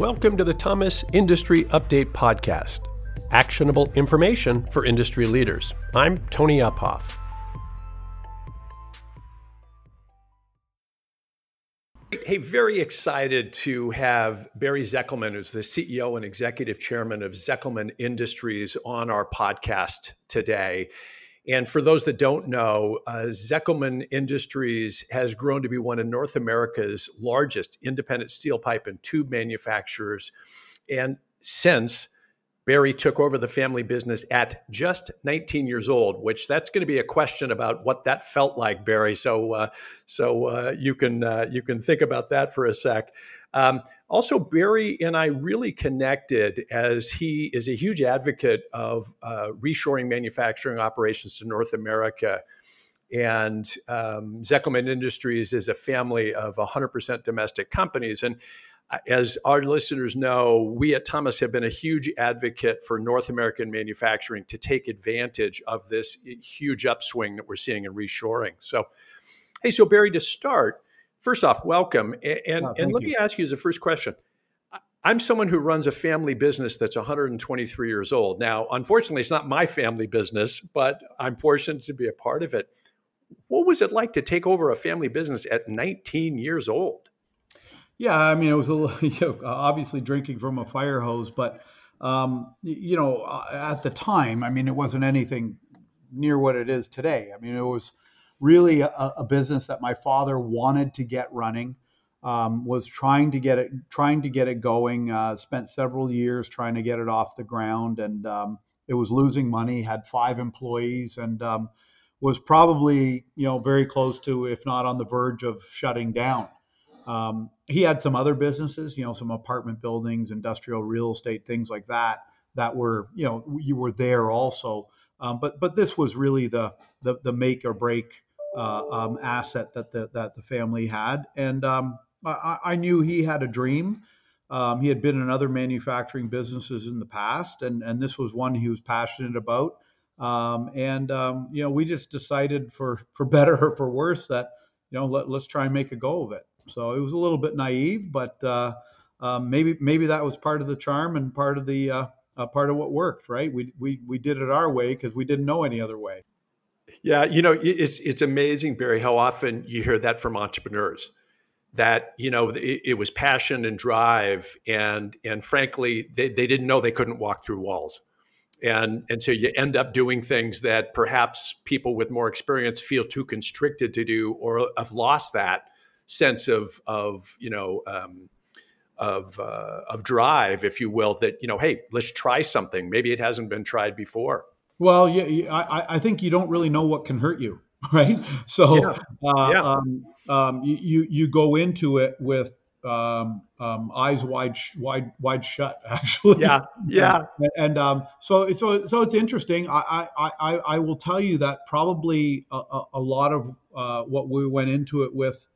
Welcome to the Thomas Industry Update Podcast actionable information for industry leaders. I'm Tony Uphoff. Hey, very excited to have Barry Zekelman, who's the CEO and executive chairman of Zekelman Industries, on our podcast today. And for those that don't know, uh, Zekelman Industries has grown to be one of North America's largest independent steel pipe and tube manufacturers. And since Barry took over the family business at just 19 years old, which that's going to be a question about what that felt like, Barry. So, uh, so uh, you can uh, you can think about that for a sec. Um, also, Barry and I really connected as he is a huge advocate of uh, reshoring manufacturing operations to North America. And um, Zekelman Industries is a family of 100% domestic companies. And as our listeners know, we at Thomas have been a huge advocate for North American manufacturing to take advantage of this huge upswing that we're seeing in reshoring. So, hey, so Barry, to start, first off, welcome. And, oh, and let you. me ask you as a first question. I'm someone who runs a family business that's 123 years old. Now, unfortunately, it's not my family business, but I'm fortunate to be a part of it. What was it like to take over a family business at 19 years old? Yeah, I mean, it was a little, you know, obviously drinking from a fire hose, but um, you know, uh, at the time, I mean, it wasn't anything near what it is today. I mean, it was really a, a business that my father wanted to get running, um, was trying to get it, trying to get it going. Uh, spent several years trying to get it off the ground, and um, it was losing money. Had five employees, and um, was probably, you know, very close to, if not on the verge of shutting down. Um, he had some other businesses, you know, some apartment buildings, industrial real estate, things like that, that were, you know, you were there also. Um, but but this was really the the, the make or break um, asset that the that the family had, and um, I, I, knew he had a dream. Um, he had been in other manufacturing businesses in the past, and and this was one he was passionate about. Um, and um, you know, we just decided for for better or for worse that you know let, let's try and make a go of it. So it was a little bit naive, but uh, maybe maybe that was part of the charm and part of the uh, uh, part of what worked. Right? We we we did it our way because we didn't know any other way. Yeah, you know, it's it's amazing, Barry, how often you hear that from entrepreneurs. That you know, it, it was passion and drive, and and frankly, they, they didn't know they couldn't walk through walls and and so you end up doing things that perhaps people with more experience feel too constricted to do or have lost that sense of of you know um, of uh, of drive, if you will, that you know, hey, let's try something. Maybe it hasn't been tried before. Well, yeah, I, I think you don't really know what can hurt you, right? So, yeah. Uh, yeah. Um, um, you you go into it with um, um, eyes wide, wide, wide shut. Actually, yeah, yeah. And, and um, so, so, so it's interesting. I, I, I, I will tell you that probably a, a lot of uh, what we went into it with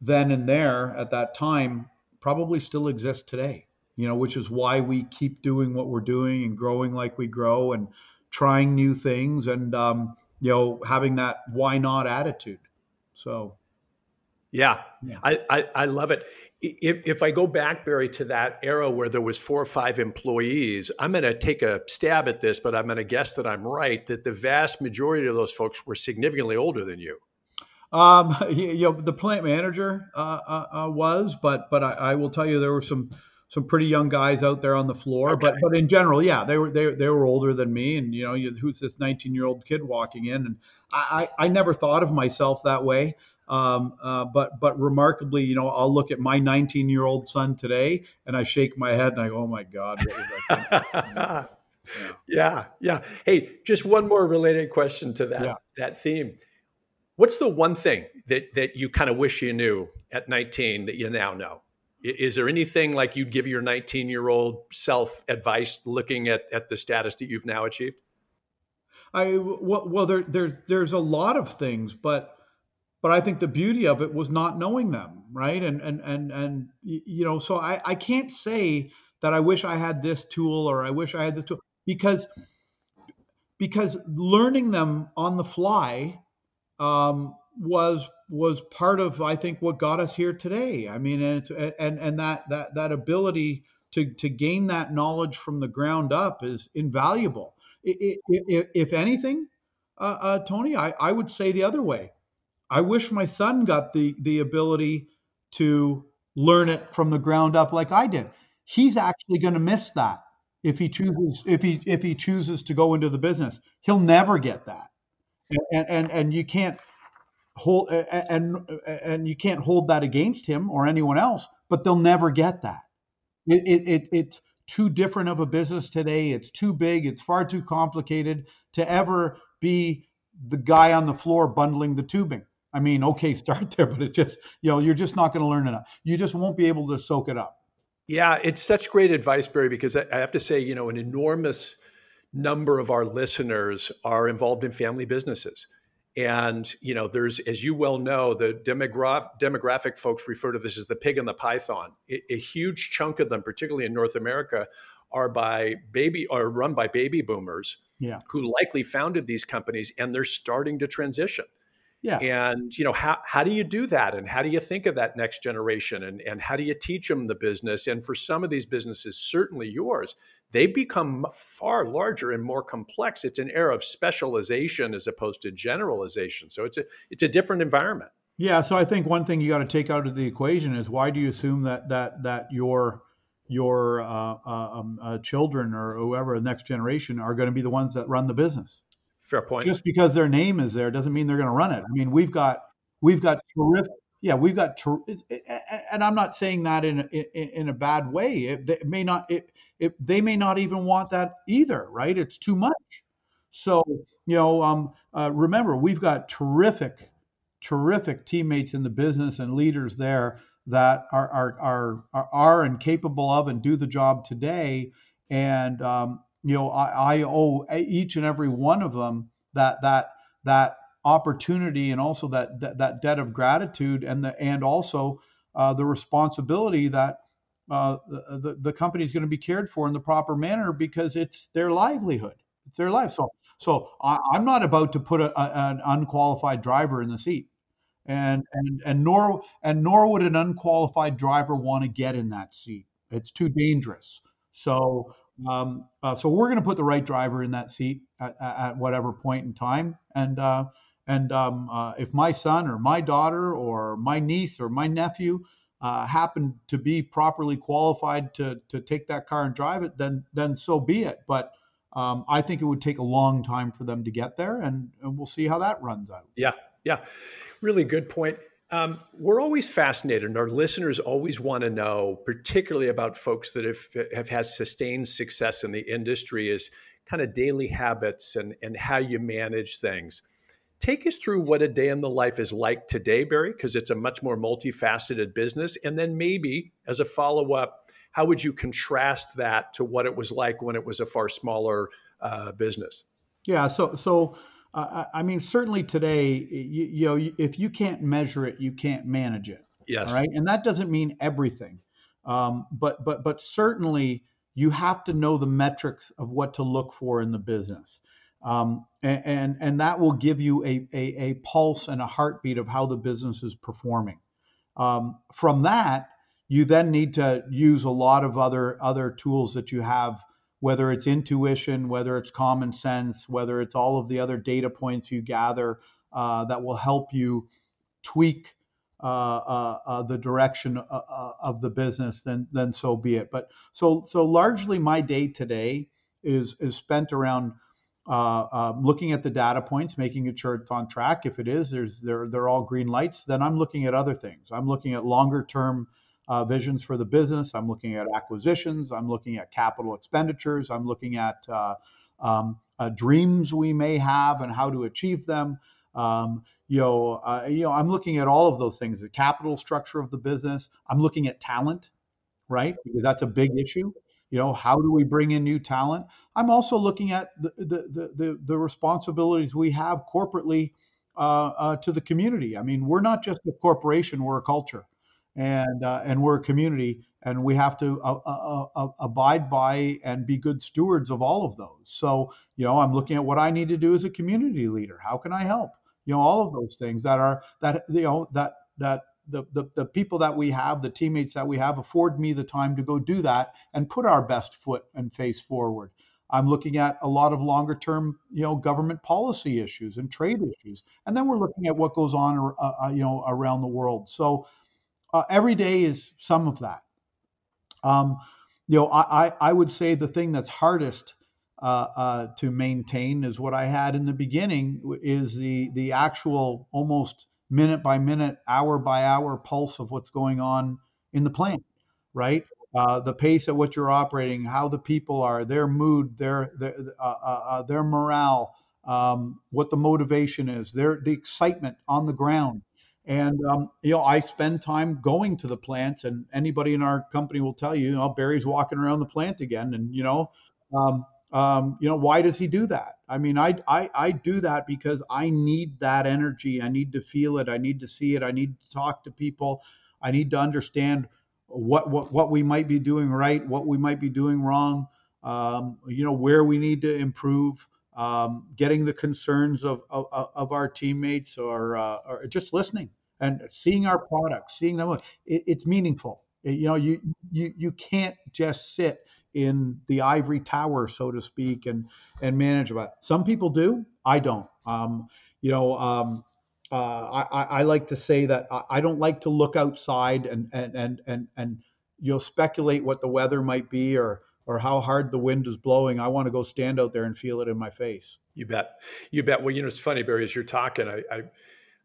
then and there at that time probably still exists today you know which is why we keep doing what we're doing and growing like we grow and trying new things and um, you know having that why not attitude so yeah, yeah. I, I, I love it if, if I go back, Barry, to that era where there was four or five employees, I'm going to take a stab at this, but I'm going to guess that I'm right that the vast majority of those folks were significantly older than you. Um, you know, the plant manager uh, uh, uh, was, but but I, I, will tell you there were some some pretty young guys out there on the floor. Okay. But but in general, yeah, they were they, they were older than me, and you know, who's this 19 year old kid walking in? And I, I, I never thought of myself that way. Um, uh, but but remarkably, you know, I'll look at my 19 year old son today, and I shake my head and I go, "Oh my God!" yeah. yeah, yeah. Hey, just one more related question to that yeah. that theme. What's the one thing that that you kind of wish you knew at 19 that you now know? Is there anything like you'd give your 19 year old self advice looking at, at the status that you've now achieved? I well, well there, there's there's a lot of things, but but I think the beauty of it was not knowing them, right? And and and and you know, so I I can't say that I wish I had this tool or I wish I had this tool because because learning them on the fly um, was was part of I think what got us here today. I mean, and it's and and that that that ability to to gain that knowledge from the ground up is invaluable. If, if anything, uh, uh, Tony, I, I would say the other way. I wish my son got the the ability to learn it from the ground up like I did. He's actually going to miss that if he chooses if he if he chooses to go into the business. He'll never get that, and and and you can't hold and and you can't hold that against him or anyone else. But they'll never get that. It, it, it it's too different of a business today. It's too big. It's far too complicated to ever be the guy on the floor bundling the tubing. I mean, okay, start there, but it's just, you know, you're just not going to learn enough. You just won't be able to soak it up. Yeah, it's such great advice, Barry, because I have to say, you know, an enormous number of our listeners are involved in family businesses. And, you know, there's, as you well know, the demographic, demographic folks refer to this as the pig and the python. A, a huge chunk of them, particularly in North America, are by baby are run by baby boomers yeah. who likely founded these companies and they're starting to transition. Yeah. And you know how how do you do that and how do you think of that next generation and and how do you teach them the business and for some of these businesses certainly yours they become far larger and more complex it's an era of specialization as opposed to generalization so it's a it's a different environment. Yeah, so I think one thing you got to take out of the equation is why do you assume that that that your your uh, uh, um, uh, children or whoever the next generation are going to be the ones that run the business. Fair point. Just because their name is there doesn't mean they're going to run it. I mean, we've got we've got terrific. Yeah, we've got, ter- and I'm not saying that in in, in a bad way. It, it may not. It, it, they may not even want that either. Right? It's too much. So you know, um, uh, remember we've got terrific, terrific teammates in the business and leaders there that are are are are, are and capable of and do the job today. And um, you know, I, I owe each and every one of them that that that opportunity and also that that, that debt of gratitude and the and also uh, the responsibility that uh, the, the, company is going to be cared for in the proper manner because it's their livelihood. It's their life. So so I, am not about to put a, a, an unqualified driver in the seat, and and and nor and nor would an unqualified driver want to get in that seat. It's too dangerous. So um, uh, so we're going to put the right driver in that seat at, at whatever point in time. And uh, and um, uh, if my son or my daughter or my niece or my nephew uh, happen to be properly qualified to to take that car and drive it, then then so be it. But um, I think it would take a long time for them to get there, and, and we'll see how that runs out. Yeah, yeah, really good point. Um, we're always fascinated, and our listeners always want to know, particularly about folks that have, have had sustained success in the industry, is kind of daily habits and, and how you manage things. Take us through what a day in the life is like today, Barry, because it's a much more multifaceted business. And then maybe as a follow up, how would you contrast that to what it was like when it was a far smaller uh, business? Yeah, so so uh, I mean, certainly today, you, you, know, if you can't measure it, you can't manage it. Yes. Right. And that doesn't mean everything, um, but but but certainly you have to know the metrics of what to look for in the business, um, and, and, and that will give you a, a a pulse and a heartbeat of how the business is performing. Um, from that, you then need to use a lot of other other tools that you have whether it's intuition, whether it's common sense, whether it's all of the other data points you gather uh, that will help you tweak uh, uh, uh the direction uh, uh, of the business, then then so be it. But so so largely my day today is is spent around looking at the data points, making sure it's on track. If it is, there's they're they're all green lights. Then I'm looking at other things. I'm looking at longer term uh, visions for the business. I'm looking at acquisitions. I'm looking at capital expenditures. I'm looking at uh, um, uh, dreams we may have and how to achieve them. Um, you know, uh, you know, I'm looking at all of those things: the capital structure of the business. I'm looking at talent, right? Because that's a big issue. You know, how do we bring in new talent? I'm also looking at the the the, the responsibilities we have corporately uh, uh, to the community. I mean, we're not just a corporation; we're a culture and uh, and we're a community, and we have to uh, uh, uh, abide by and be good stewards of all of those. So you know, I'm looking at what I need to do as a community leader. How can I help? you know, all of those things that are that you know that that the, the, the people that we have, the teammates that we have, afford me the time to go do that and put our best foot and face forward. I'm looking at a lot of longer term, you know, government policy issues and trade issues, and then we're looking at what goes on, uh, uh, you know, around the world. So uh, every day is some of that. Um, you know, I, I, I would say the thing that's hardest uh, uh, to maintain is what I had in the beginning is the the actual almost minute by minute, hour by hour pulse of what's going on in the plant, right? Uh, the pace at which you're operating, how the people are, their mood, their their, uh, uh, uh, their morale, um, what the motivation is, their the excitement on the ground. And um, you know, I spend time going to the plants, and anybody in our company will tell you, you know, Barry's walking around the plant again, and you know, um, um, you know, why does he do that? I mean, I, I, I do that because I need that energy. I need to feel it. I need to see it. I need to talk to people. I need to understand what, what, what we might be doing right, what we might be doing wrong, um, you know, where we need to improve, um, getting the concerns of, of, of our teammates or, uh, or just listening and seeing our products, seeing them. It, it's meaningful. It, you know, you, you, you can't just sit in the ivory tower, so to speak, and and manage about. Some people do. I don't. Um, you know, um, uh, I, I like to say that I don't like to look outside and and and and and you'll speculate what the weather might be or or how hard the wind is blowing. I want to go stand out there and feel it in my face. You bet. You bet. Well, you know, it's funny, Barry, as you're talking, I, I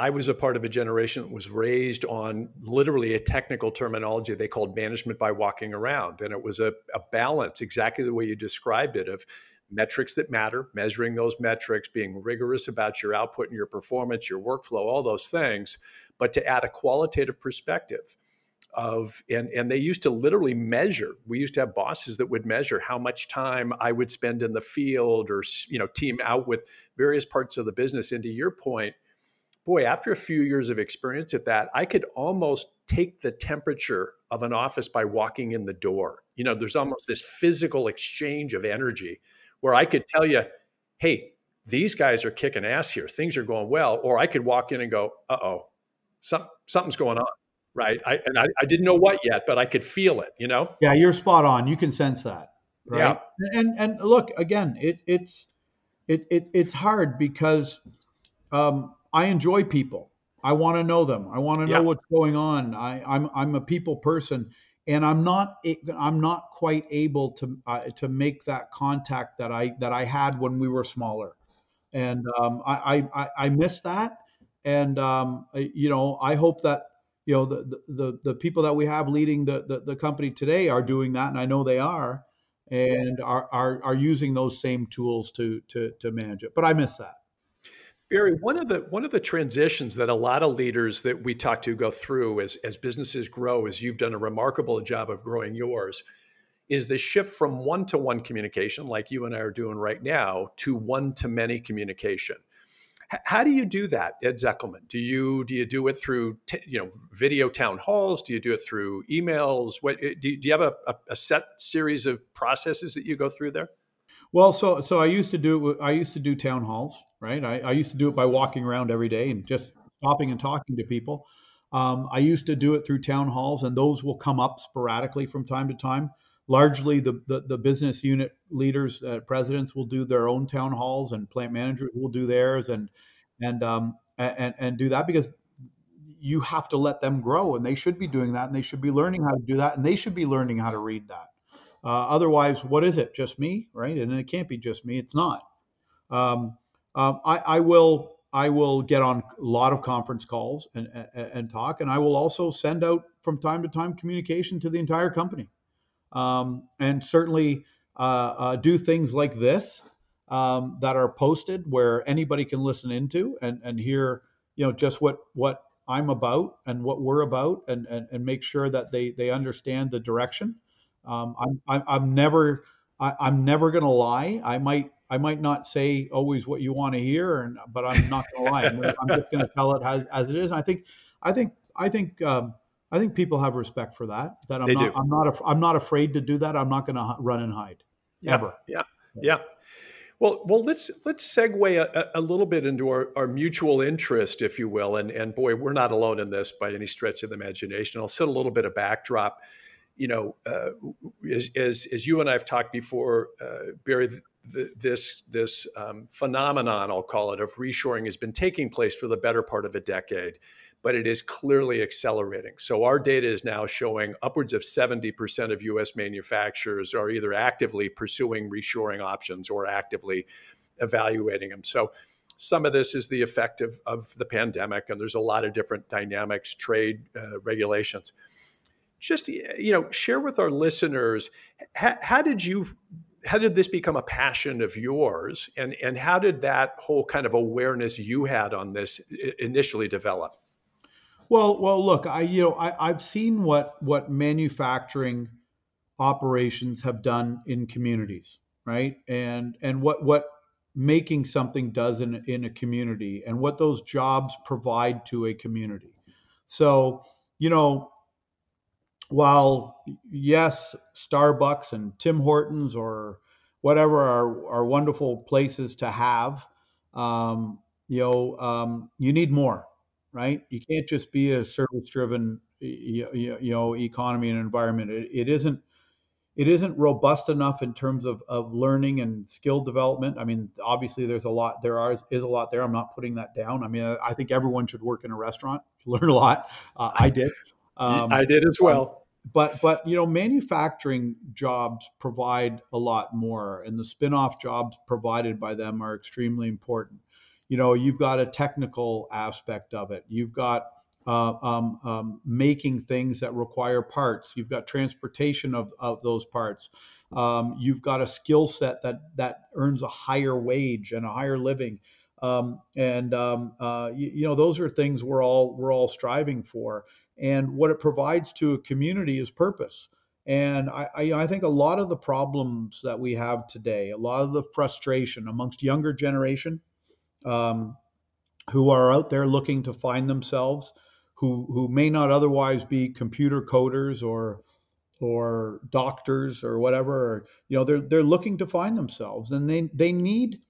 I was a part of a generation that was raised on literally a technical terminology they called management by walking around. And it was a, a, balance, exactly the way you described it, of metrics that matter, measuring those metrics, being rigorous about your output and your performance, your workflow, all those things, but to add a qualitative perspective of and and they used to literally measure we used to have bosses that would measure how much time i would spend in the field or you know team out with various parts of the business and to your point boy, after a few years of experience at that, I could almost take the temperature of an office by walking in the door. You know, there's almost this physical exchange of energy where I could tell you, hey, these guys are kicking ass here. Things are going well. Or I could walk in and go, uh oh, some, something's going on. Right. I, and I, I didn't know what yet, but I could feel it, you know? Yeah, you're spot on. You can sense that. Right. Yeah. And, and look, again, it, it's, it, it, it's hard because um, I enjoy people. I want to know them. I want to know yeah. what's going on. I, I'm I'm a people person, and I'm not I'm not quite able to uh, to make that contact that I that I had when we were smaller, and um, I, I I miss that. And um, you know, I hope that you know the the the people that we have leading the, the the company today are doing that, and I know they are, and are are are using those same tools to to to manage it. But I miss that. Barry, one of the one of the transitions that a lot of leaders that we talk to go through as as businesses grow, as you've done a remarkable job of growing yours, is the shift from one to one communication, like you and I are doing right now, to one to many communication. How do you do that Ed Zekelman? Do you do you do it through t- you know video town halls? Do you do it through emails? What do you, do you have a, a, a set series of processes that you go through there? Well, so so I used to do I used to do town halls, right? I, I used to do it by walking around every day and just stopping and talking to people. Um, I used to do it through town halls, and those will come up sporadically from time to time. Largely, the the, the business unit leaders, uh, presidents will do their own town halls, and plant managers will do theirs, and and um, and and do that because you have to let them grow, and they should be doing that, and they should be learning how to do that, and they should be learning how to read that. Uh, otherwise, what is it? Just me, right? And it can't be just me. It's not. Um, um, I, I, will. I will get on a lot of conference calls and, and, and, talk, and I will also send out from time to time communication to the entire company, um, and certainly uh, uh, do things like this um, that are posted where anybody can listen into and, and hear, you know, just what what I'm about and what we're about, and, and, and make sure that they they understand the direction. Um, I'm, I'm, I'm never I, I'm never to lie. I might I might not say always what you want to hear, and but I'm not to lie. I'm, I'm just to tell it as, as it is. I think I think I think um, I think people have respect for that. That I'm they not do. I'm not af- I'm not afraid to do that. I'm not going to run and hide yeah, ever. Yeah, yeah. Well, well, let's let's segue a, a little bit into our, our mutual interest, if you will, and and boy, we're not alone in this by any stretch of the imagination. I'll set a little bit of backdrop. You know, uh, as, as, as you and I have talked before, uh, Barry, the, this this um, phenomenon, I'll call it, of reshoring has been taking place for the better part of a decade but it is clearly accelerating. So our data is now showing upwards of 70% of US manufacturers are either actively pursuing reshoring options or actively evaluating them. So some of this is the effect of, of the pandemic, and there's a lot of different dynamics, trade uh, regulations. Just you know, share with our listeners how, how did you how did this become a passion of yours and and how did that whole kind of awareness you had on this initially develop well, well, look, I you know I, I've seen what what manufacturing operations have done in communities, right? And and what what making something does in in a community and what those jobs provide to a community. So, you know, while yes, Starbucks and Tim Hortons or whatever are are wonderful places to have, um, you know, um, you need more right? You can't just be a service-driven, you, you know, economy and environment. It, it isn't it isn't robust enough in terms of, of learning and skill development. I mean, obviously there's a lot, there are, is a lot there. I'm not putting that down. I mean, I think everyone should work in a restaurant, learn a lot. Uh, I did. Um, I did as well. But, but, you know, manufacturing jobs provide a lot more and the spin-off jobs provided by them are extremely important you know you've got a technical aspect of it. You've got uh, um, um, making things that require parts. You've got transportation of, of those parts. Um, you've got a skill set that that earns a higher wage and a higher living. Um, and um, uh, you, you know those are things we're all we're all striving for. And what it provides to a community is purpose. And I, I, I, think a lot of the problems that we have today, a lot of the frustration amongst younger generation, um, who are out there looking to find themselves, who who may not otherwise be computer coders or or doctors or whatever. Or, you know, they're they're looking to find themselves, and they they need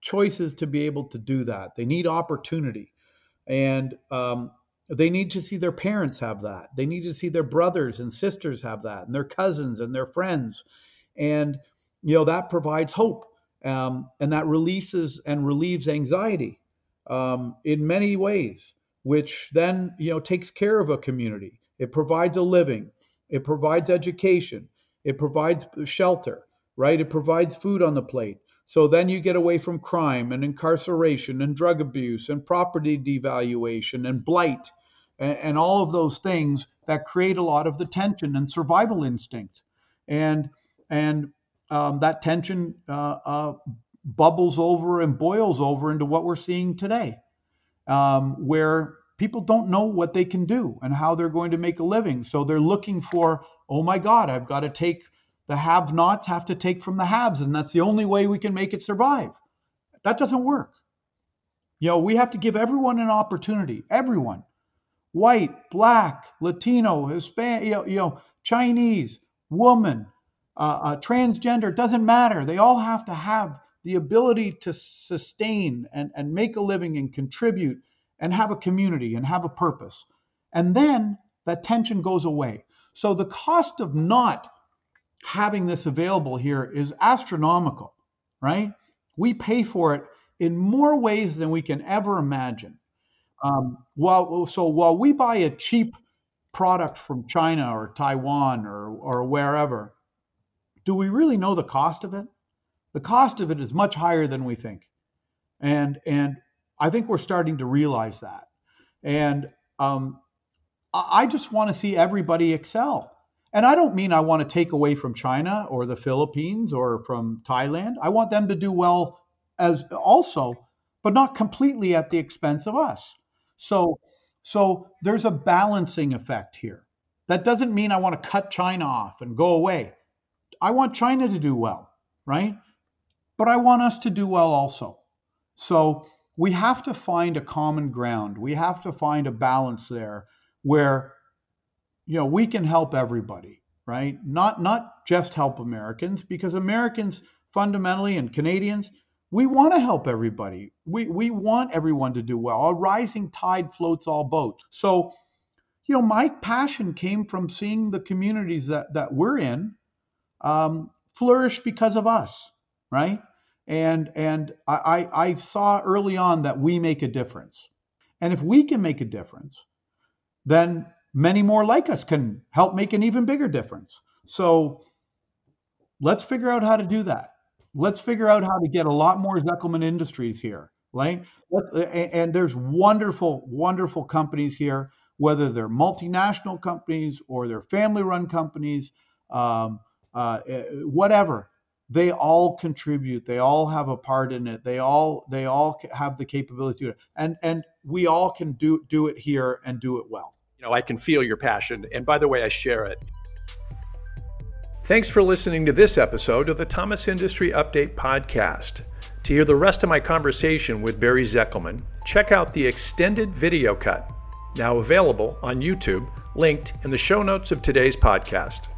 choices to be able to do that. They need opportunity, and um, they need to see their parents have that. They need to see their brothers and sisters have that, and their cousins and their friends, and you know that provides hope um, and that releases and relieves anxiety um, in many ways, which then you know takes care of a community. It provides a living, it provides education, it provides shelter, right? It provides food on the plate. So then you get away from crime and incarceration and drug abuse and property devaluation and blight and, and all of those things that create a lot of the tension and survival instinct. And and um, that tension uh, uh, bubbles over and boils over into what we're seeing today, um, where people don't know what they can do and how they're going to make a living. So they're looking for, oh my God, I've got to take the have nots, have to take from the haves, and that's the only way we can make it survive. That doesn't work. You know, we have to give everyone an opportunity, everyone white, black, Latino, Hispanic, you know, you know Chinese, woman, uh, uh, transgender, doesn't matter. They all have to have the ability to sustain and, and make a living and contribute and have a community and have a purpose. And then that tension goes away. So the cost of not having this available here is astronomical, right? We pay for it in more ways than we can ever imagine. Um, while, so while we buy a cheap product from China or Taiwan or, or wherever, do we really know the cost of it? The cost of it is much higher than we think. And, and I think we're starting to realize that. And um, I just want to see everybody excel. And I don't mean I want to take away from China or the Philippines or from Thailand. I want them to do well as also, but not completely at the expense of us. So, so there's a balancing effect here. That doesn't mean I want to cut China off and go away. I want China to do well, right? But I want us to do well also. So we have to find a common ground. We have to find a balance there where you know we can help everybody, right? Not not just help Americans because Americans fundamentally and Canadians we want to help everybody. We we want everyone to do well. A rising tide floats all boats. So, you know, my passion came from seeing the communities that that we're in um, flourish because of us, right? And and I, I saw early on that we make a difference. And if we can make a difference, then many more like us can help make an even bigger difference. So let's figure out how to do that. Let's figure out how to get a lot more Zekelman Industries here, right? And there's wonderful, wonderful companies here, whether they're multinational companies or they're family-run companies, um, uh, eh, whatever. They all contribute. They all have a part in it. They all they all have the capability to do it, and and we all can do do it here and do it well. You know, I can feel your passion, and by the way, I share it. Thanks for listening to this episode of the Thomas Industry Update Podcast. To hear the rest of my conversation with Barry Zekelman, check out the extended video cut, now available on YouTube, linked in the show notes of today's podcast.